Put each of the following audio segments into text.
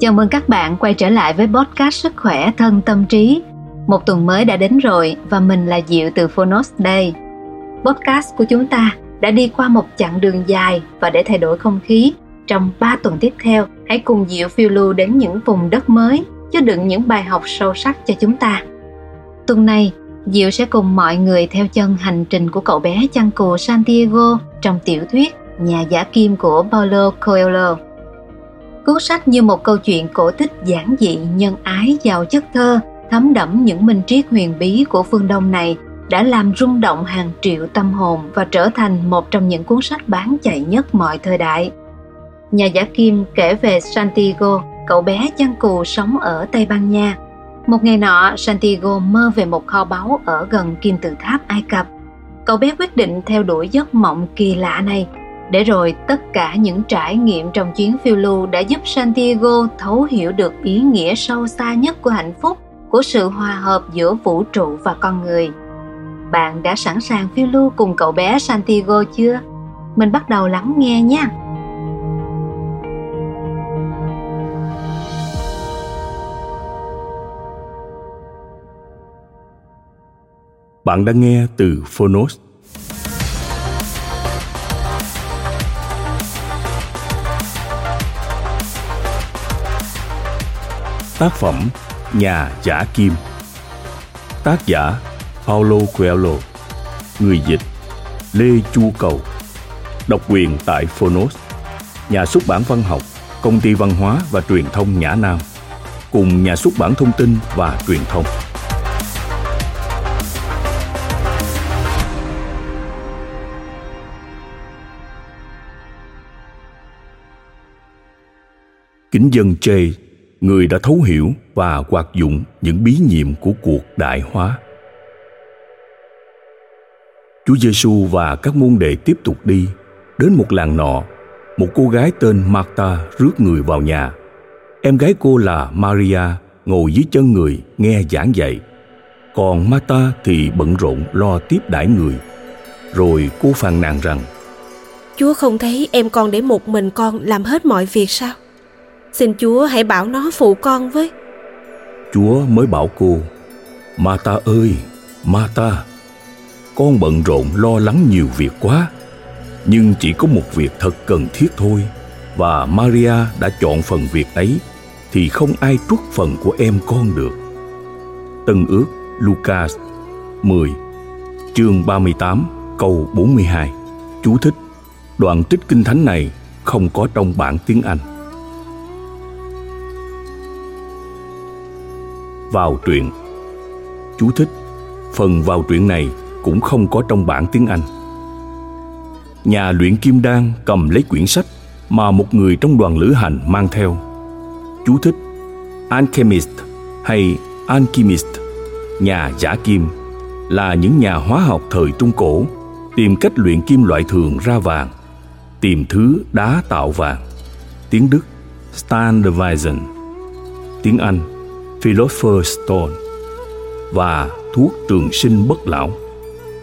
Chào mừng các bạn quay trở lại với podcast Sức khỏe thân tâm trí. Một tuần mới đã đến rồi và mình là Diệu từ Phonos đây. Podcast của chúng ta đã đi qua một chặng đường dài và để thay đổi không khí, trong 3 tuần tiếp theo, hãy cùng Diệu phiêu lưu đến những vùng đất mới, chứa đựng những bài học sâu sắc cho chúng ta. Tuần này, Diệu sẽ cùng mọi người theo chân hành trình của cậu bé chăn cừu Santiago trong tiểu thuyết Nhà giả kim của Paulo Coelho. Cuốn sách như một câu chuyện cổ tích giản dị, nhân ái, giàu chất thơ, thấm đẫm những minh triết huyền bí của phương Đông này đã làm rung động hàng triệu tâm hồn và trở thành một trong những cuốn sách bán chạy nhất mọi thời đại. Nhà giả kim kể về Santiago, cậu bé chăn cù sống ở Tây Ban Nha. Một ngày nọ, Santiago mơ về một kho báu ở gần kim tự tháp Ai Cập. Cậu bé quyết định theo đuổi giấc mộng kỳ lạ này để rồi tất cả những trải nghiệm trong chuyến phiêu lưu đã giúp Santiago thấu hiểu được ý nghĩa sâu xa nhất của hạnh phúc, của sự hòa hợp giữa vũ trụ và con người. Bạn đã sẵn sàng phiêu lưu cùng cậu bé Santiago chưa? Mình bắt đầu lắng nghe nha. Bạn đang nghe từ Phonos Tác phẩm Nhà giả kim. Tác giả Paulo Coelho. Người dịch Lê Chu Cầu. Độc quyền tại Phonos. Nhà xuất bản văn học, Công ty văn hóa và truyền thông Nhã Nam. Cùng nhà xuất bản thông tin và truyền thông. Kính dân Jay người đã thấu hiểu và hoạt dụng những bí nhiệm của cuộc đại hóa. Chúa Giêsu và các môn đệ tiếp tục đi đến một làng nọ, một cô gái tên Martha rước người vào nhà. Em gái cô là Maria ngồi dưới chân người nghe giảng dạy. Còn Martha thì bận rộn lo tiếp đãi người. Rồi cô phàn nàn rằng Chúa không thấy em con để một mình con làm hết mọi việc sao? Xin Chúa hãy bảo nó phụ con với. Chúa mới bảo cô Mata ơi Mata Con bận rộn lo lắng nhiều việc quá, Nhưng chỉ có một việc thật cần thiết thôi, Và Maria đã chọn phần việc ấy, Thì không ai truất phần của em con được. Tân ước Lucas 10 Chương 38 câu 42 Chú thích, Đoạn trích kinh thánh này không có trong bản tiếng Anh. Vào truyện. Chú thích, phần vào truyện này cũng không có trong bản tiếng Anh. Nhà luyện kim đan cầm lấy quyển sách mà một người trong đoàn lữ hành mang theo. Chú thích, alchemist hay alchemist, nhà giả kim, là những nhà hóa học thời Trung Cổ tìm cách luyện kim loại thường ra vàng, tìm thứ đá tạo vàng. Tiếng Đức Standardweisen, tiếng Anh Philosopher's Stone và Thuốc trường sinh bất lão.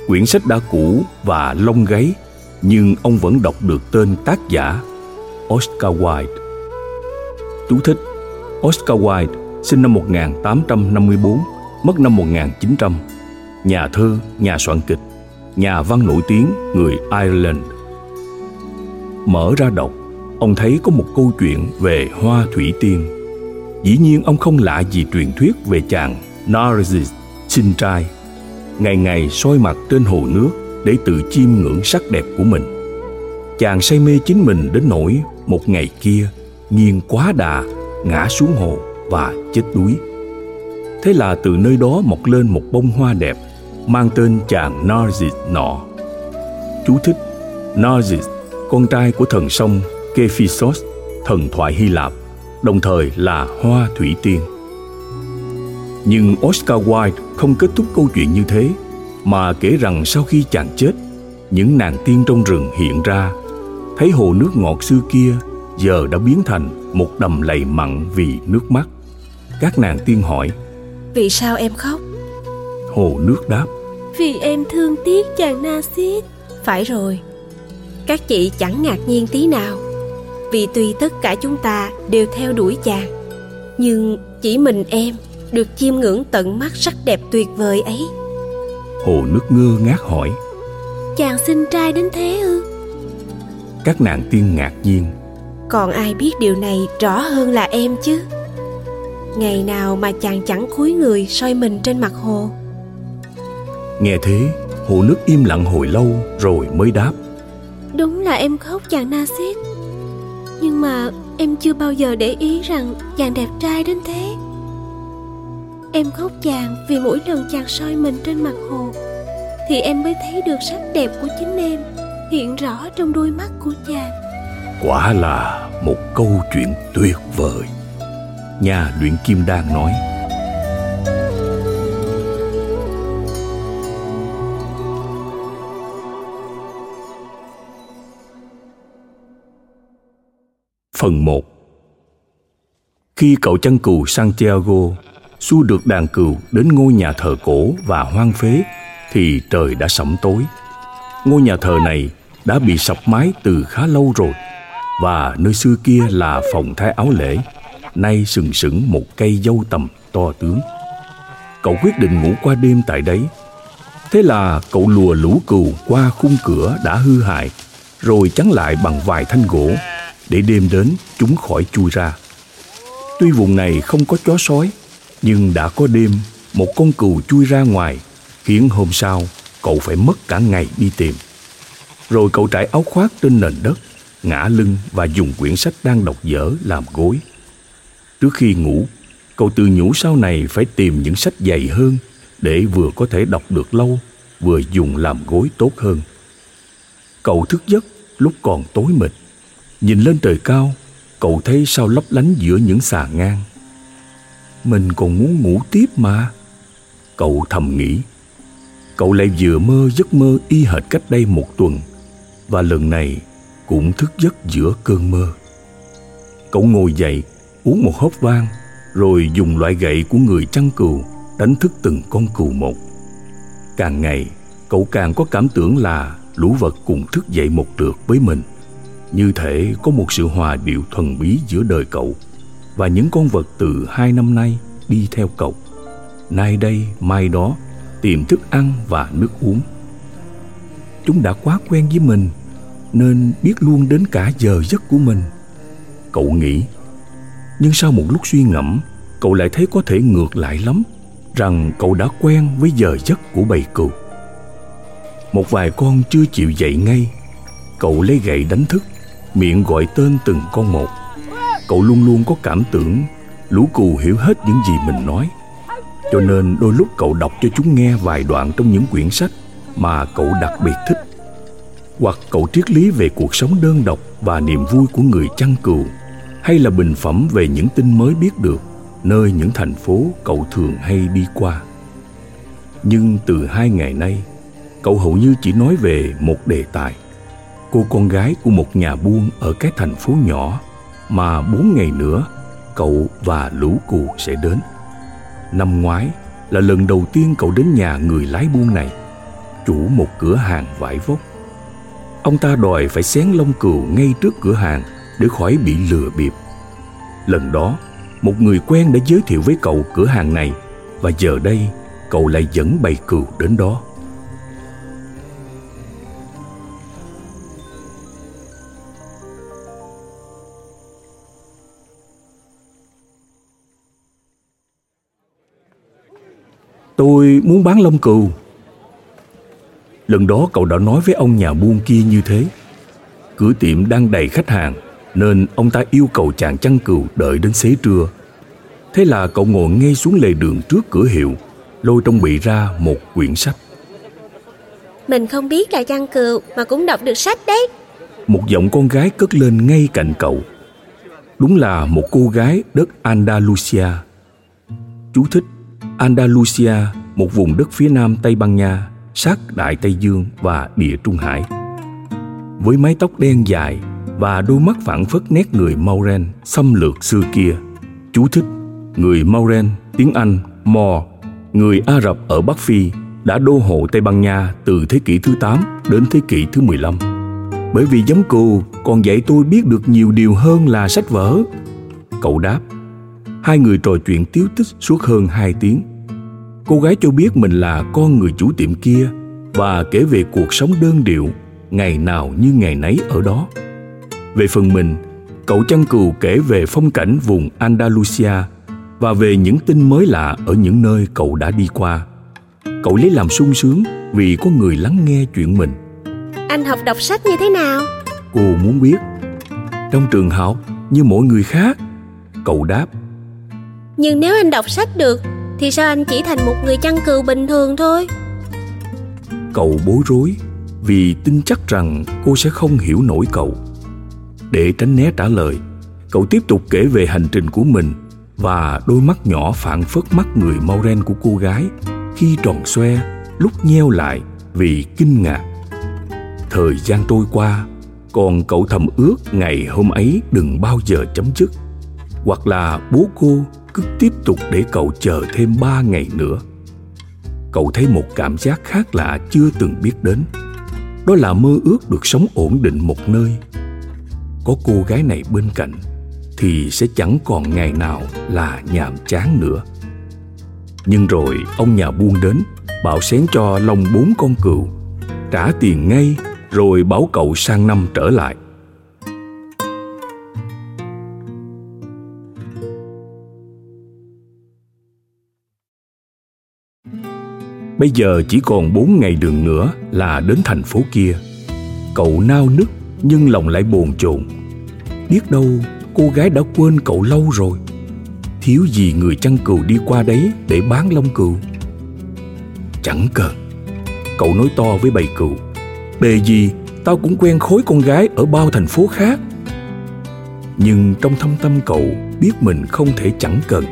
Quyển sách đã cũ và lông gáy nhưng ông vẫn đọc được tên tác giả Oscar Wilde. Chú thích Oscar Wilde sinh năm 1854, mất năm 1900, nhà thơ, nhà soạn kịch, nhà văn nổi tiếng người Ireland. Mở ra đọc, ông thấy có một câu chuyện về hoa thủy tiên Dĩ nhiên ông không lạ gì truyền thuyết về chàng Narcissus sinh trai. Ngày ngày soi mặt trên hồ nước để tự chiêm ngưỡng sắc đẹp của mình. Chàng say mê chính mình đến nỗi một ngày kia nghiêng quá đà ngã xuống hồ và chết đuối. Thế là từ nơi đó mọc lên một bông hoa đẹp mang tên chàng Narcissus nọ. Chú thích Narcissus, con trai của thần sông Kephisos, thần thoại Hy Lạp đồng thời là hoa thủy tiên. Nhưng Oscar Wilde không kết thúc câu chuyện như thế, mà kể rằng sau khi chàng chết, những nàng tiên trong rừng hiện ra, thấy hồ nước ngọt xưa kia giờ đã biến thành một đầm lầy mặn vì nước mắt. Các nàng tiên hỏi, Vì sao em khóc? Hồ nước đáp, Vì em thương tiếc chàng Narcis. Phải rồi, các chị chẳng ngạc nhiên tí nào vì tuy tất cả chúng ta đều theo đuổi chàng. Nhưng chỉ mình em được chiêm ngưỡng tận mắt sắc đẹp tuyệt vời ấy. Hồ nước ngơ ngác hỏi Chàng xinh trai đến thế ư? Các nàng tiên ngạc nhiên Còn ai biết điều này rõ hơn là em chứ? Ngày nào mà chàng chẳng cúi người soi mình trên mặt hồ? Nghe thế Hồ nước im lặng hồi lâu rồi mới đáp Đúng là em khóc chàng Nasit nhưng mà em chưa bao giờ để ý rằng chàng đẹp trai đến thế. Em khóc chàng vì mỗi lần chàng soi mình trên mặt hồ, Thì em mới thấy được sắc đẹp của chính em Hiện rõ trong đôi mắt của chàng. Quả là một câu chuyện tuyệt vời. Nhà luyện kim đang nói Phần 1 Khi cậu chăn cừu Santiago xua được đàn cừu đến ngôi nhà thờ cổ và hoang phế thì trời đã sẩm tối. Ngôi nhà thờ này đã bị sập mái từ khá lâu rồi và nơi xưa kia là phòng thái áo lễ, nay sừng sững một cây dâu tầm to tướng. Cậu quyết định ngủ qua đêm tại đấy. Thế là cậu lùa lũ cừu qua khung cửa đã hư hại rồi chắn lại bằng vài thanh gỗ để đêm đến chúng khỏi chui ra. Tuy vùng này không có chó sói, nhưng đã có đêm một con cừu chui ra ngoài khiến hôm sau cậu phải mất cả ngày đi tìm. Rồi cậu trải áo khoác trên nền đất, ngã lưng và dùng quyển sách đang đọc dở làm gối. Trước khi ngủ, cậu tự nhủ sau này phải tìm những sách dày hơn để vừa có thể đọc được lâu, vừa dùng làm gối tốt hơn. Cậu thức giấc lúc còn tối mịt. Nhìn lên trời cao, cậu thấy sao lấp lánh giữa những xà ngang. Mình còn muốn ngủ tiếp mà. Cậu thầm nghĩ. Cậu lại vừa mơ giấc mơ y hệt cách đây một tuần và lần này cũng thức giấc giữa cơn mơ. Cậu ngồi dậy, uống một hớp vang rồi dùng loại gậy của người chăn cừu đánh thức từng con cừu một. Càng ngày, cậu càng có cảm tưởng là lũ vật cùng thức dậy một lượt với mình. Như thể có một sự hòa điệu thuần bí giữa đời cậu và những con vật từ hai năm nay đi theo cậu. Nay đây, mai đó, tìm thức ăn và nước uống. Chúng đã quá quen với mình nên biết luôn đến cả giờ giấc của mình. Cậu nghĩ, nhưng sau một lúc suy ngẫm, cậu lại thấy có thể ngược lại lắm, rằng cậu đã quen với giờ giấc của bầy cừu. Một vài con chưa chịu dậy ngay, cậu lấy gậy đánh thức, miệng gọi tên từng con một. Cậu luôn luôn có cảm tưởng lũ cừu hiểu hết những gì mình nói. Cho nên đôi lúc cậu đọc cho chúng nghe vài đoạn trong những quyển sách mà cậu đặc biệt thích. Hoặc cậu triết lý về cuộc sống đơn độc và niềm vui của người chăn cừu hay là bình phẩm về những tin mới biết được nơi những thành phố cậu thường hay đi qua. Nhưng từ hai ngày nay, cậu hầu như chỉ nói về một đề tài. Cô con gái của một nhà buôn ở cái thành phố nhỏ mà bốn ngày nữa cậu và lũ cù sẽ đến. Năm ngoái là lần đầu tiên cậu đến nhà người lái buôn này, chủ một cửa hàng vải vóc. Ông ta đòi phải xén lông cừu ngay trước cửa hàng để khỏi bị lừa bịp. Lần đó, một người quen đã giới thiệu với cậu cửa hàng này và giờ đây cậu lại dẫn bầy cừu đến đó. Tôi muốn bán lông cừu. Lần đó cậu đã nói với ông nhà buôn kia như thế. Cửa tiệm đang đầy khách hàng nên ông ta yêu cầu chàng chăn cừu đợi đến xế trưa. Thế là cậu ngồi ngay xuống lề đường trước cửa hiệu, lôi trong bị ra một quyển sách. Mình không biết là chăn cừu mà cũng đọc được sách đấy. Một giọng con gái cất lên ngay cạnh cậu. Đúng là một cô gái đất Andalusia. Chú thích Andalusia, một vùng đất phía nam Tây Ban Nha, sát Đại Tây Dương và Địa Trung Hải. Với mái tóc đen dài và đôi mắt phản phất nét người Mauren xâm lược xưa kia. Chú thích người Mauren, tiếng Anh, Mò, người Ả Rập ở Bắc Phi đã đô hộ Tây Ban Nha từ thế kỷ thứ 8 đến thế kỷ thứ 15. Bởi vì giống cô còn dạy tôi biết được nhiều điều hơn là sách vở. Cậu đáp, Hai người trò chuyện tiếu tích suốt hơn hai tiếng. Cô gái cho biết mình là con người chủ tiệm kia và kể về cuộc sống đơn điệu, ngày nào như ngày nấy ở đó. Về phần mình, cậu chăn cừu kể về phong cảnh vùng Andalusia và về những tin mới lạ ở những nơi cậu đã đi qua. Cậu lấy làm sung sướng vì có người lắng nghe chuyện mình. Anh học đọc sách như thế nào? Cô muốn biết. Trong trường học, như mỗi người khác, cậu đáp. Nhưng nếu anh đọc sách được, thì sao anh chỉ thành một người chăn cừu bình thường thôi? Cậu bối rối vì tin chắc rằng cô sẽ không hiểu nổi cậu. Để tránh né trả lời, cậu tiếp tục kể về hành trình của mình và đôi mắt nhỏ phản phất mắt người mau ren của cô gái khi tròn xoe lúc nheo lại vì kinh ngạc thời gian trôi qua còn cậu thầm ước ngày hôm ấy đừng bao giờ chấm dứt hoặc là bố cô cứ tiếp tục để cậu chờ thêm ba ngày nữa. Cậu thấy một cảm giác khác lạ chưa từng biết đến. Đó là mơ ước được sống ổn định một nơi. Có cô gái này bên cạnh thì sẽ chẳng còn ngày nào là nhàm chán nữa. Nhưng rồi ông nhà buôn đến, bảo xén cho lông bốn con cừu, trả tiền ngay, rồi bảo cậu sang năm trở lại. Bây giờ chỉ còn bốn ngày đường nữa là đến thành phố kia. Cậu nao nức, nhưng lòng lại bồn chồn. Biết đâu cô gái đã quên cậu lâu rồi. Thiếu gì người chăn cừu đi qua đấy để bán lông cừu? Chẳng cần. Cậu nói to với bầy cừu. Bề gì, tao cũng quen khối con gái ở bao thành phố khác. Nhưng trong thâm tâm cậu biết mình không thể chẳng cần.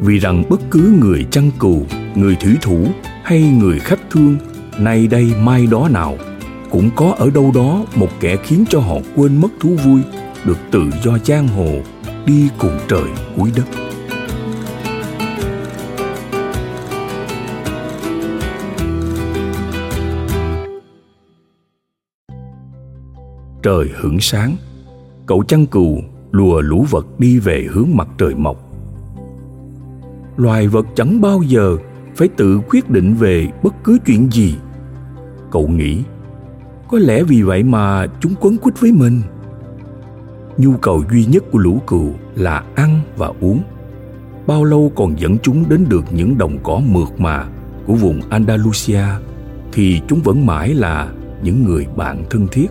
Vì rằng bất cứ người chăn cừu, người thủy thủ hay người khách thương, nay đây mai đó nào, cũng có ở đâu đó một kẻ khiến cho họ quên mất thú vui, được tự do giang hồ, đi cùng trời cuối đất. Trời hưởng sáng, cậu chăn cừu lùa lũ vật đi về hướng mặt trời mọc. Loài vật chẳng bao giờ phải tự quyết định về bất cứ chuyện gì. Cậu nghĩ, có lẽ vì vậy mà chúng quấn quýt với mình. Nhu cầu duy nhất của lũ cừu là ăn và uống. Bao lâu còn dẫn chúng đến được những đồng cỏ mượt mà của vùng andalusia, thì chúng vẫn mãi là những người bạn thân thiết.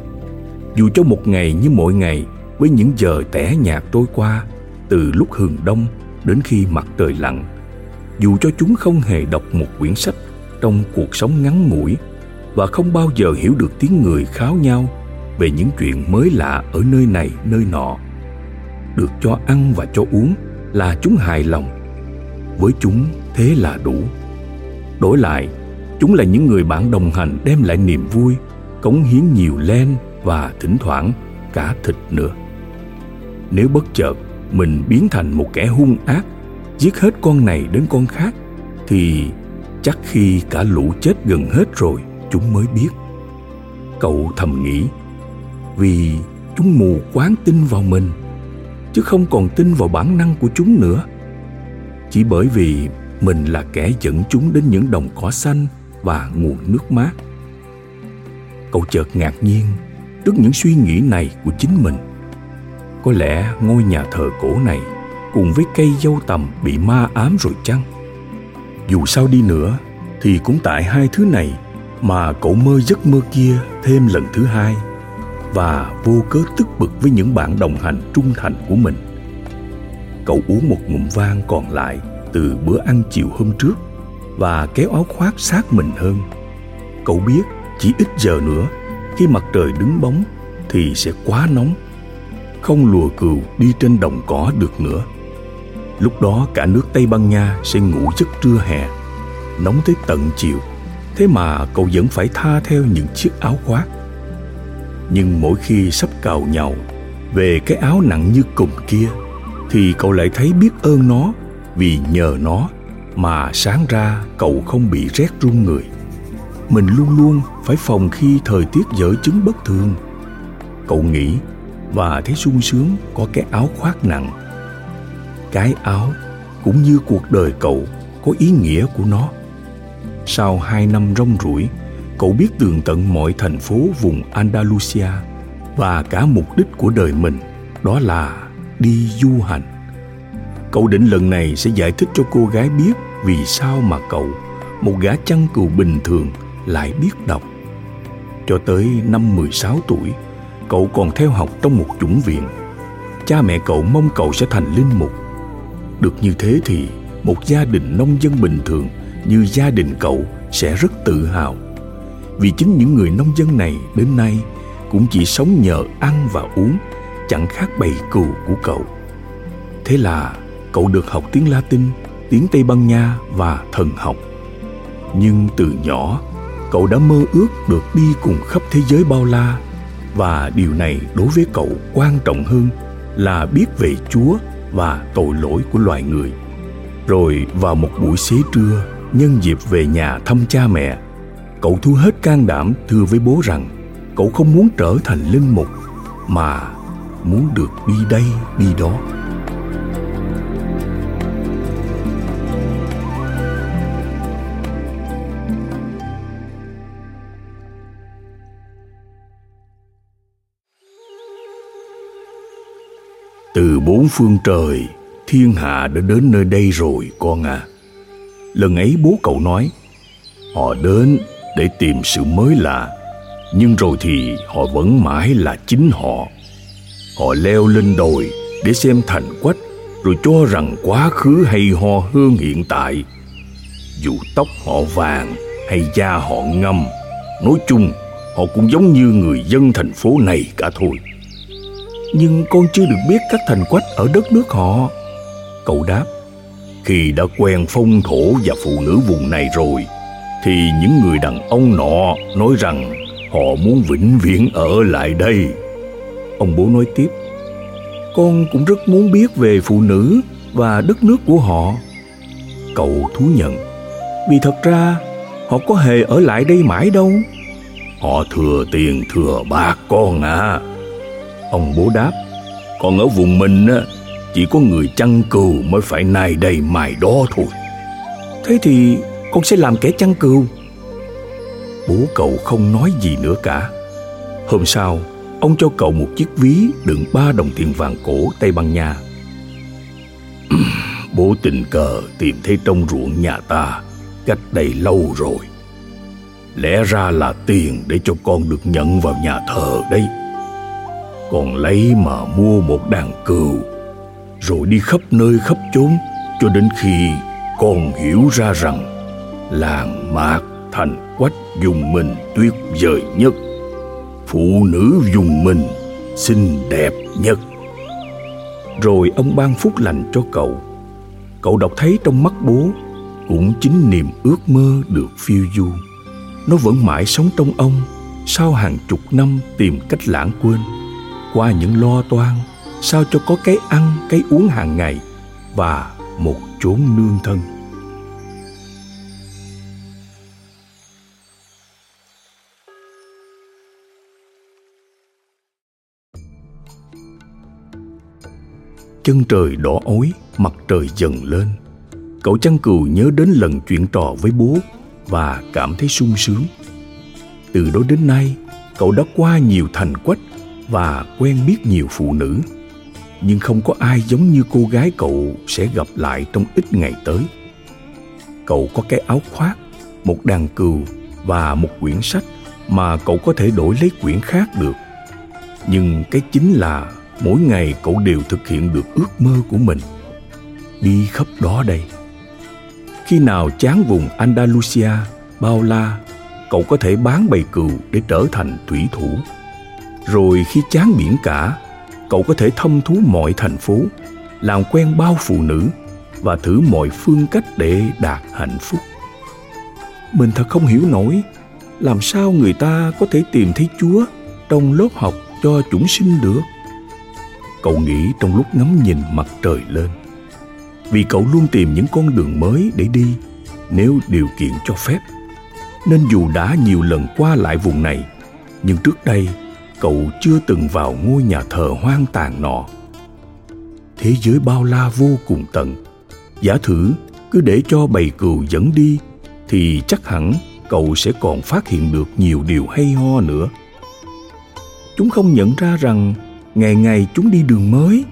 Dù cho một ngày như mọi ngày, với những giờ tẻ nhạt trôi qua, từ lúc hừng đông đến khi mặt trời lặn dù cho chúng không hề đọc một quyển sách trong cuộc sống ngắn ngủi và không bao giờ hiểu được tiếng người kháo nhau về những chuyện mới lạ ở nơi này, nơi nọ, được cho ăn và cho uống là chúng hài lòng. Với chúng, thế là đủ. Đổi lại, chúng là những người bạn đồng hành đem lại niềm vui, cống hiến nhiều len và thỉnh thoảng cả thịt nữa. Nếu bất chợt mình biến thành một kẻ hung ác giết hết con này đến con khác, thì chắc khi cả lũ chết gần hết rồi, chúng mới biết. Cậu thầm nghĩ, vì chúng mù quáng tin vào mình, chứ không còn tin vào bản năng của chúng nữa. Chỉ bởi vì mình là kẻ dẫn chúng đến những đồng cỏ xanh và nguồn nước mát. Cậu chợt ngạc nhiên trước những suy nghĩ này của chính mình. Có lẽ ngôi nhà thờ cổ này cùng với cây dâu tầm bị ma ám rồi chăng? Dù sao đi nữa, thì cũng tại hai thứ này mà cậu mơ giấc mơ kia thêm lần thứ hai. Và vô cớ tức bực với những bạn đồng hành trung thành của mình. Cậu uống một ngụm vang còn lại từ bữa ăn chiều hôm trước và kéo áo khoác sát mình hơn. Cậu biết chỉ ít giờ nữa, khi mặt trời đứng bóng thì sẽ quá nóng. Không lùa cừu đi trên đồng cỏ được nữa lúc đó cả nước tây ban nha sẽ ngủ giấc trưa hè, nóng tới tận chiều. Thế mà cậu vẫn phải tha theo những chiếc áo khoác. Nhưng mỗi khi sắp cào nhàu về cái áo nặng như cùm kia, thì cậu lại thấy biết ơn nó, vì nhờ nó mà sáng ra cậu không bị rét run người. Mình luôn luôn phải phòng khi thời tiết dở chứng bất thường. Cậu nghĩ, và thấy sung sướng có cái áo khoác nặng cái áo cũng như cuộc đời cậu có ý nghĩa của nó. Sau hai năm rong ruổi, cậu biết tường tận mọi thành phố vùng andalusia và cả mục đích của đời mình, đó là đi du hành. Cậu định lần này sẽ giải thích cho cô gái biết vì sao mà cậu, một gã chăn cừu bình thường, lại biết đọc. Cho tới năm 16 tuổi, cậu còn theo học trong một chủng viện. Cha mẹ cậu mong cậu sẽ thành linh mục được như thế thì một gia đình nông dân bình thường như gia đình cậu sẽ rất tự hào. Vì chính những người nông dân này đến nay cũng chỉ sống nhờ ăn và uống, chẳng khác bầy cừu của cậu. Thế là cậu được học tiếng latin, tiếng tây ban nha và thần học. Nhưng từ nhỏ, cậu đã mơ ước được đi cùng khắp thế giới bao la, và điều này đối với cậu quan trọng hơn là biết về chúa và tội lỗi của loài người. Rồi vào một buổi xế trưa, nhân dịp về nhà thăm cha mẹ, cậu thu hết can đảm thưa với bố rằng cậu không muốn trở thành linh mục mà muốn được đi đây, đi đó. Từ bốn phương trời, thiên hạ đã đến nơi đây rồi, con à. Lần ấy bố cậu nói, họ đến để tìm sự mới lạ, nhưng rồi thì họ vẫn mãi là chính họ. Họ leo lên đồi để xem thành quách, rồi cho rằng quá khứ hay ho hơn hiện tại. Dù tóc họ vàng hay da họ ngâm, nói chung họ cũng giống như người dân thành phố này cả thôi nhưng con chưa được biết các thành quách ở đất nước họ. Cậu đáp, khi đã quen phong thổ và phụ nữ vùng này rồi, thì những người đàn ông nọ nói rằng họ muốn vĩnh viễn ở lại đây. Ông bố nói tiếp, con cũng rất muốn biết về phụ nữ và đất nước của họ. Cậu thú nhận, vì thật ra, họ có hề ở lại đây mãi đâu. Họ thừa tiền thừa bạc con à ông bố đáp, còn ở vùng mình á, chỉ có người chăn cừu mới phải nài đây mài đó thôi. Thế thì con sẽ làm kẻ chăn cừu? Bố cậu không nói gì nữa cả. Hôm sau, ông cho cậu một chiếc ví đựng ba đồng tiền vàng cổ tây ban nha. Bố tình cờ tìm thấy trong ruộng nhà ta cách đây lâu rồi. Lẽ ra là tiền để cho con được nhận vào nhà thờ đấy còn lấy mà mua một đàn cừu, rồi đi khắp nơi khắp chốn cho đến khi con hiểu ra rằng làng mạc thành quách dùng mình tuyệt vời nhất. Phụ nữ dùng mình xinh đẹp nhất. Rồi ông ban phúc lành cho cậu. Cậu đọc thấy trong mắt bố cũng chính niềm ước mơ được phiêu du. Nó vẫn mãi sống trong ông sau hàng chục năm tìm cách lãng quên qua những lo toan, sao cho có cái ăn, cái uống hàng ngày và một chốn nương thân. Chân trời đỏ ối, mặt trời dần lên. Cậu chăn cừu nhớ đến lần chuyện trò với bố và cảm thấy sung sướng. Từ đó đến nay, cậu đã qua nhiều thành quách và quen biết nhiều phụ nữ. Nhưng không có ai giống như cô gái cậu sẽ gặp lại trong ít ngày tới. Cậu có cái áo khoác, một đàn cừu và một quyển sách mà cậu có thể đổi lấy quyển khác được. Nhưng cái chính là mỗi ngày cậu đều thực hiện được ước mơ của mình. Đi khắp đó đây. Khi nào chán vùng andalusia, bao la, cậu có thể bán bầy cừu để trở thành thủy thủ rồi khi chán biển cả, cậu có thể thăm thú mọi thành phố, làm quen bao phụ nữ và thử mọi phương cách để đạt hạnh phúc. Mình thật không hiểu nổi, làm sao người ta có thể tìm thấy chúa trong lớp học cho chúng sinh được? Cậu nghĩ trong lúc ngắm nhìn mặt trời lên, vì cậu luôn tìm những con đường mới để đi nếu điều kiện cho phép, nên dù đã nhiều lần qua lại vùng này, nhưng trước đây cậu chưa từng vào ngôi nhà thờ hoang tàn nọ. Thế giới bao la vô cùng tận giả thử, cứ để cho bầy cừu dẫn đi, thì chắc hẳn cậu sẽ còn phát hiện được nhiều điều hay ho nữa. Chúng không nhận ra rằng, ngày ngày chúng đi đường mới.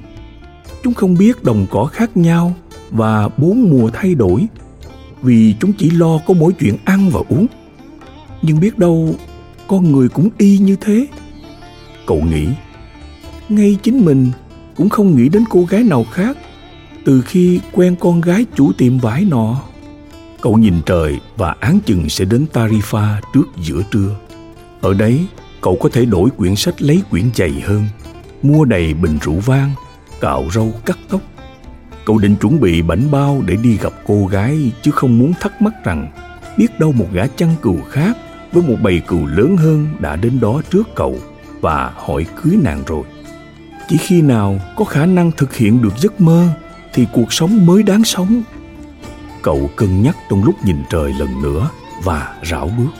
Chúng không biết đồng cỏ khác nhau và bốn mùa thay đổi, vì chúng chỉ lo có mỗi chuyện ăn và uống. Nhưng biết đâu, con người cũng y như thế cậu nghĩ? Ngay chính mình cũng không nghĩ đến cô gái nào khác từ khi quen con gái chủ tiệm vải nọ. Cậu nhìn trời và án chừng sẽ đến tarifa trước giữa trưa. Ở đấy, cậu có thể đổi quyển sách lấy quyển dày hơn, mua đầy bình rượu vang, cạo râu cắt tóc. Cậu định chuẩn bị bảnh bao để đi gặp cô gái chứ không muốn thắc mắc rằng biết đâu một gã chăn cừu khác với một bầy cừu lớn hơn đã đến đó trước cậu và hỏi cưới nàng rồi. Chỉ khi nào có khả năng thực hiện được giấc mơ thì cuộc sống mới đáng sống. Cậu cân nhắc trong lúc nhìn trời lần nữa và rảo bước.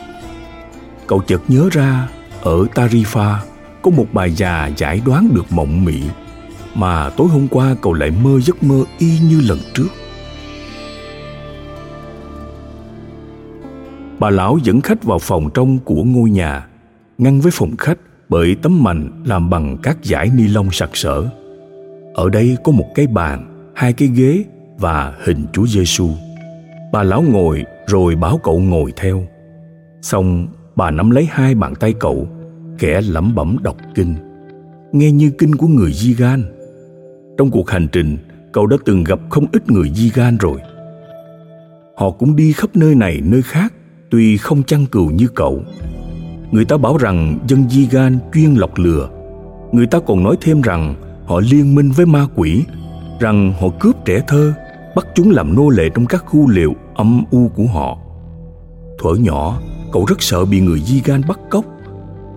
Cậu chợt nhớ ra, ở tarifa có một bà già giải đoán được mộng mị, mà tối hôm qua cậu lại mơ giấc mơ y như lần trước. Bà lão dẫn khách vào phòng trong của ngôi nhà, ngăn với phòng khách bởi tấm mành làm bằng các dải ni lông sặc sỡ. Ở đây có một cái bàn, hai cái ghế và hình chúa giêsu bà lão ngồi rồi bảo cậu ngồi theo. Xong, bà nắm lấy hai bàn tay cậu, kẻ lẩm bẩm đọc kinh. Nghe như kinh của người di gan trong cuộc hành trình, cậu đã từng gặp không ít người di gan rồi. Họ cũng đi khắp nơi này nơi khác, tuy không chăn cừu như cậu người ta bảo rằng dân di gan chuyên lọc lừa người ta còn nói thêm rằng họ liên minh với ma quỷ, rằng họ cướp trẻ thơ, bắt chúng làm nô lệ trong các khu liệu âm u của họ thuở nhỏ, cậu rất sợ bị người di gan bắt cóc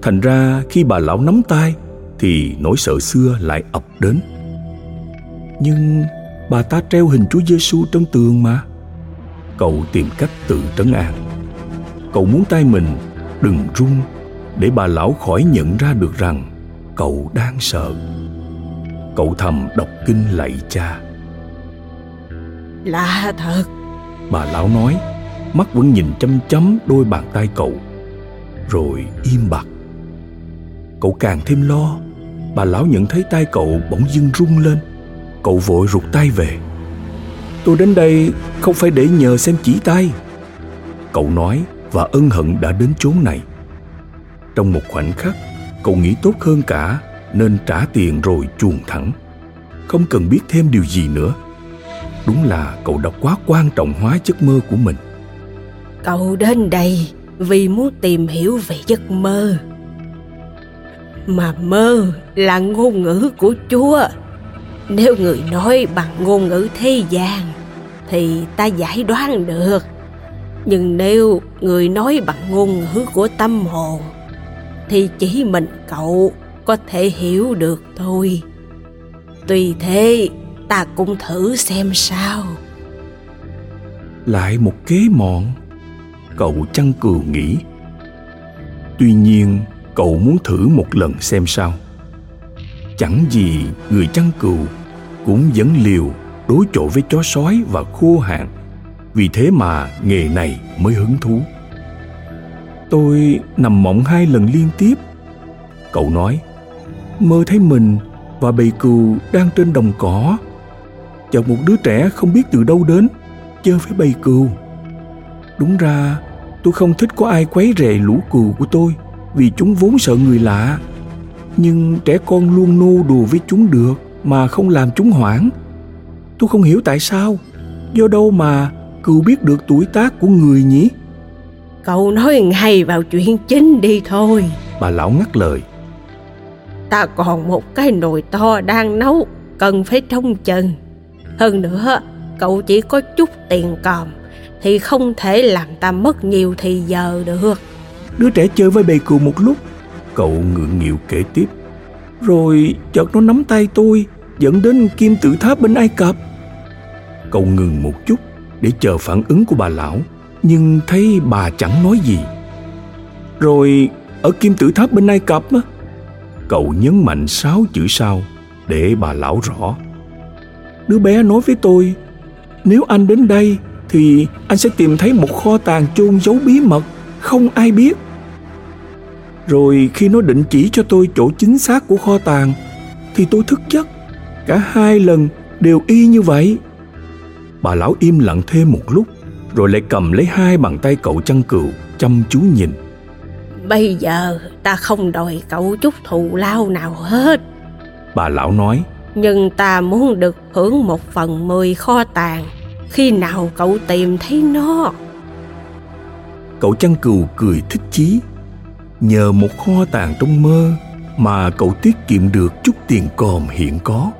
thành ra khi bà lão nắm tay, thì nỗi sợ xưa lại ập đến nhưng bà ta treo hình Chúa Giêsu trong tường mà. Cậu tìm cách tự trấn an. Cậu muốn tay mình đừng run để bà lão khỏi nhận ra được rằng cậu đang sợ. Cậu thầm đọc kinh lạy cha. Lạ thật. Bà lão nói, mắt vẫn nhìn chăm chăm đôi bàn tay cậu, rồi im bặt. Cậu càng thêm lo, bà lão nhận thấy tay cậu bỗng dưng rung lên Cậu vội rụt tay về Tôi đến đây không phải để nhờ xem chỉ tay Cậu nói và ân hận đã đến chốn này. Trong một khoảnh khắc, Cậu nghĩ tốt hơn cả, Nên trả tiền rồi chuồn thẳng. Không cần biết thêm điều gì nữa. Đúng là cậu đã quá quan trọng hóa giấc mơ của mình. Cậu đến đây vì muốn tìm hiểu về giấc mơ. Mà mơ là ngôn ngữ của Chúa. Nếu người nói bằng ngôn ngữ thế gian, thì ta giải đoán được nhưng nếu người nói bằng ngôn ngữ của tâm hồn, thì chỉ mình cậu có thể hiểu được thôi. Tuy thế, ta cũng thử xem sao. Lại một kế mọn, cậu chăn cừu nghĩ. Tuy nhiên, cậu muốn thử một lần xem sao. Chẳng gì người chăn cừu cũng vẫn liều đối chọi với chó sói và khô hạn vì thế mà nghề này mới hứng thú. Tôi nằm mộng hai lần liên tiếp. Cậu nói, mơ thấy mình và bầy cừu đang trên đồng cỏ. Chợt một đứa trẻ không biết từ đâu đến, chơi với bầy cừu. Đúng ra, tôi không thích có ai quấy rầy lũ cừu của tôi vì chúng vốn sợ người lạ. Nhưng trẻ con luôn nô đùa với chúng được mà không làm chúng hoảng. Tôi không hiểu tại sao, do đâu mà cừu biết được tuổi tác của người nhỉ? Cậu nói ngay vào chuyện chính đi thôi. Bà lão ngắt lời. Ta còn một cái nồi to đang nấu cần phải trông chừng. Hơn nữa cậu chỉ có chút tiền còm thì không thể làm ta mất nhiều thì giờ được. Đứa trẻ chơi với bầy cừu một lúc. Cậu ngượng nghịu kể tiếp. Rồi chợt nó nắm tay tôi dẫn đến kim tự tháp bên Ai Cập. Cậu ngừng một chút để chờ phản ứng của bà lão, nhưng thấy bà chẳng nói gì. Rồi ở kim tự tháp bên Ai Cập á, cậu nhấn mạnh sáu chữ sau để bà lão rõ. Đứa bé nói với tôi, nếu anh đến đây thì anh sẽ tìm thấy một kho tàng chôn giấu bí mật không ai biết rồi khi nó định chỉ cho tôi chỗ chính xác của kho tàng thì tôi thức giấc cả hai lần đều y như vậy bà lão im lặng thêm một lúc rồi lại cầm lấy hai bàn tay cậu chăn cừu chăm chú nhìn. Bây giờ ta không đòi cậu chút thù lao nào hết. Bà lão nói. Nhưng ta muốn được hưởng một phần mười kho tàng khi nào cậu tìm thấy nó? Cậu chăn cừu cười thích chí. Nhờ một kho tàng trong mơ mà cậu tiết kiệm được chút tiền còm hiện có.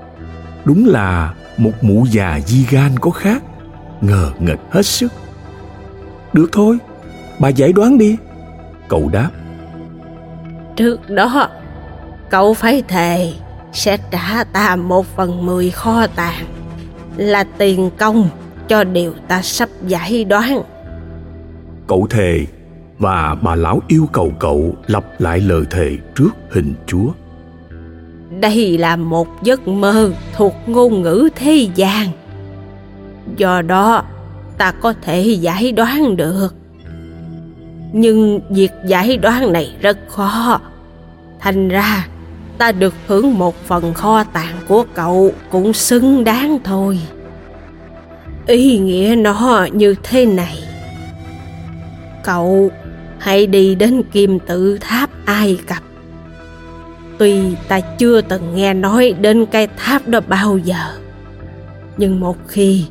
Đúng là một mụ già di gan có khác ngờ nghệch hết sức. Được thôi bà giải đoán đi. Cậu đáp. Trước đó cậu phải thề sẽ trả ta một phần mười kho tàng là tiền công cho điều ta sắp giải đoán. Cậu thề và bà lão yêu cầu cậu lặp lại lời thề trước hình chúa đây là một giấc mơ thuộc ngôn ngữ thế gian. Do đó, ta có thể giải đoán được. Nhưng việc giải đoán này rất khó. Thành ra, ta được hưởng một phần kho tàng của cậu cũng xứng đáng thôi. Ý nghĩa nó như thế này. Cậu hãy đi đến kim tự tháp ai cập tuy ta chưa từng nghe nói đến cái tháp đó bao giờ, nhưng một khi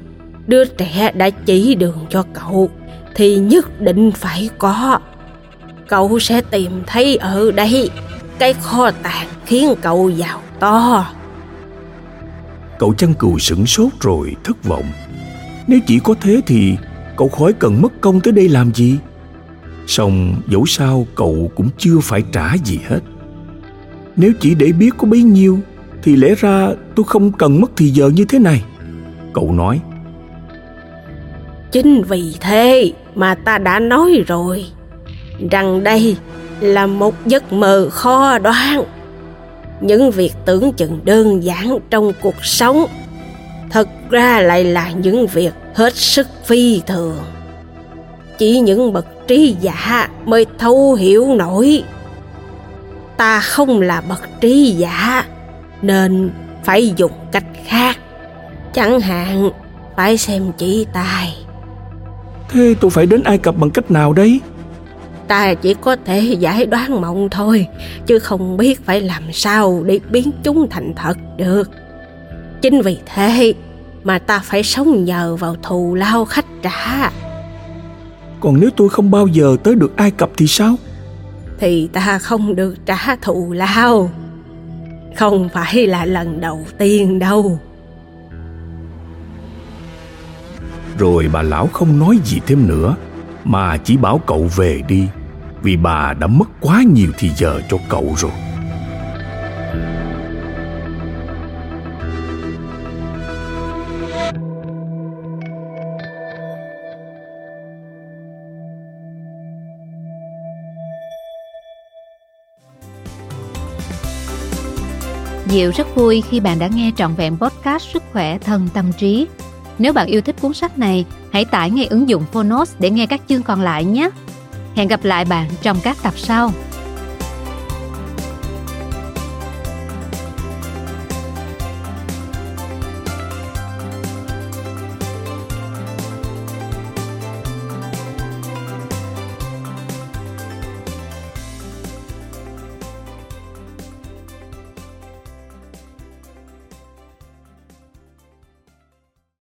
đứa trẻ đã chỉ đường cho cậu, thì nhất định phải có. Cậu sẽ tìm thấy ở đây cái kho tàng khiến cậu giàu to. Cậu chăn cừu sửng sốt rồi thất vọng. Nếu chỉ có thế thì cậu khỏi cần mất công tới đây làm gì? Song dẫu sao cậu cũng chưa phải trả gì hết nếu chỉ để biết có bấy nhiêu, thì lẽ ra tôi không cần mất thì giờ như thế này. Cậu nói. Chính vì thế mà ta đã nói rồi, rằng đây là một giấc mơ khó đoán. Những việc tưởng chừng đơn giản trong cuộc sống, thật ra lại là những việc hết sức phi thường. Chỉ những bậc trí giả mới thấu hiểu nổi ta không là bậc trí giả nên phải dùng cách khác. Chẳng hạn phải xem chỉ tài. Thế tôi phải đến ai cập bằng cách nào đấy ta chỉ có thể giải đoán mộng thôi chứ không biết phải làm sao để biến chúng thành thật được. Chính vì thế mà ta phải sống nhờ vào thù lao khách trả. Còn nếu tôi không bao giờ tới được ai cập thì sao thì ta không được trả thù lao. Không phải là lần đầu tiên đâu. Rồi bà lão không nói gì thêm nữa, mà chỉ bảo cậu về đi, vì bà đã mất quá nhiều thì giờ cho cậu rồi. Diệu rất vui khi bạn đã nghe trọn vẹn podcast Sức khỏe thân tâm trí. Nếu bạn yêu thích cuốn sách này, hãy tải ngay ứng dụng Phonos để nghe các chương còn lại nhé. Hẹn gặp lại bạn trong các tập sau.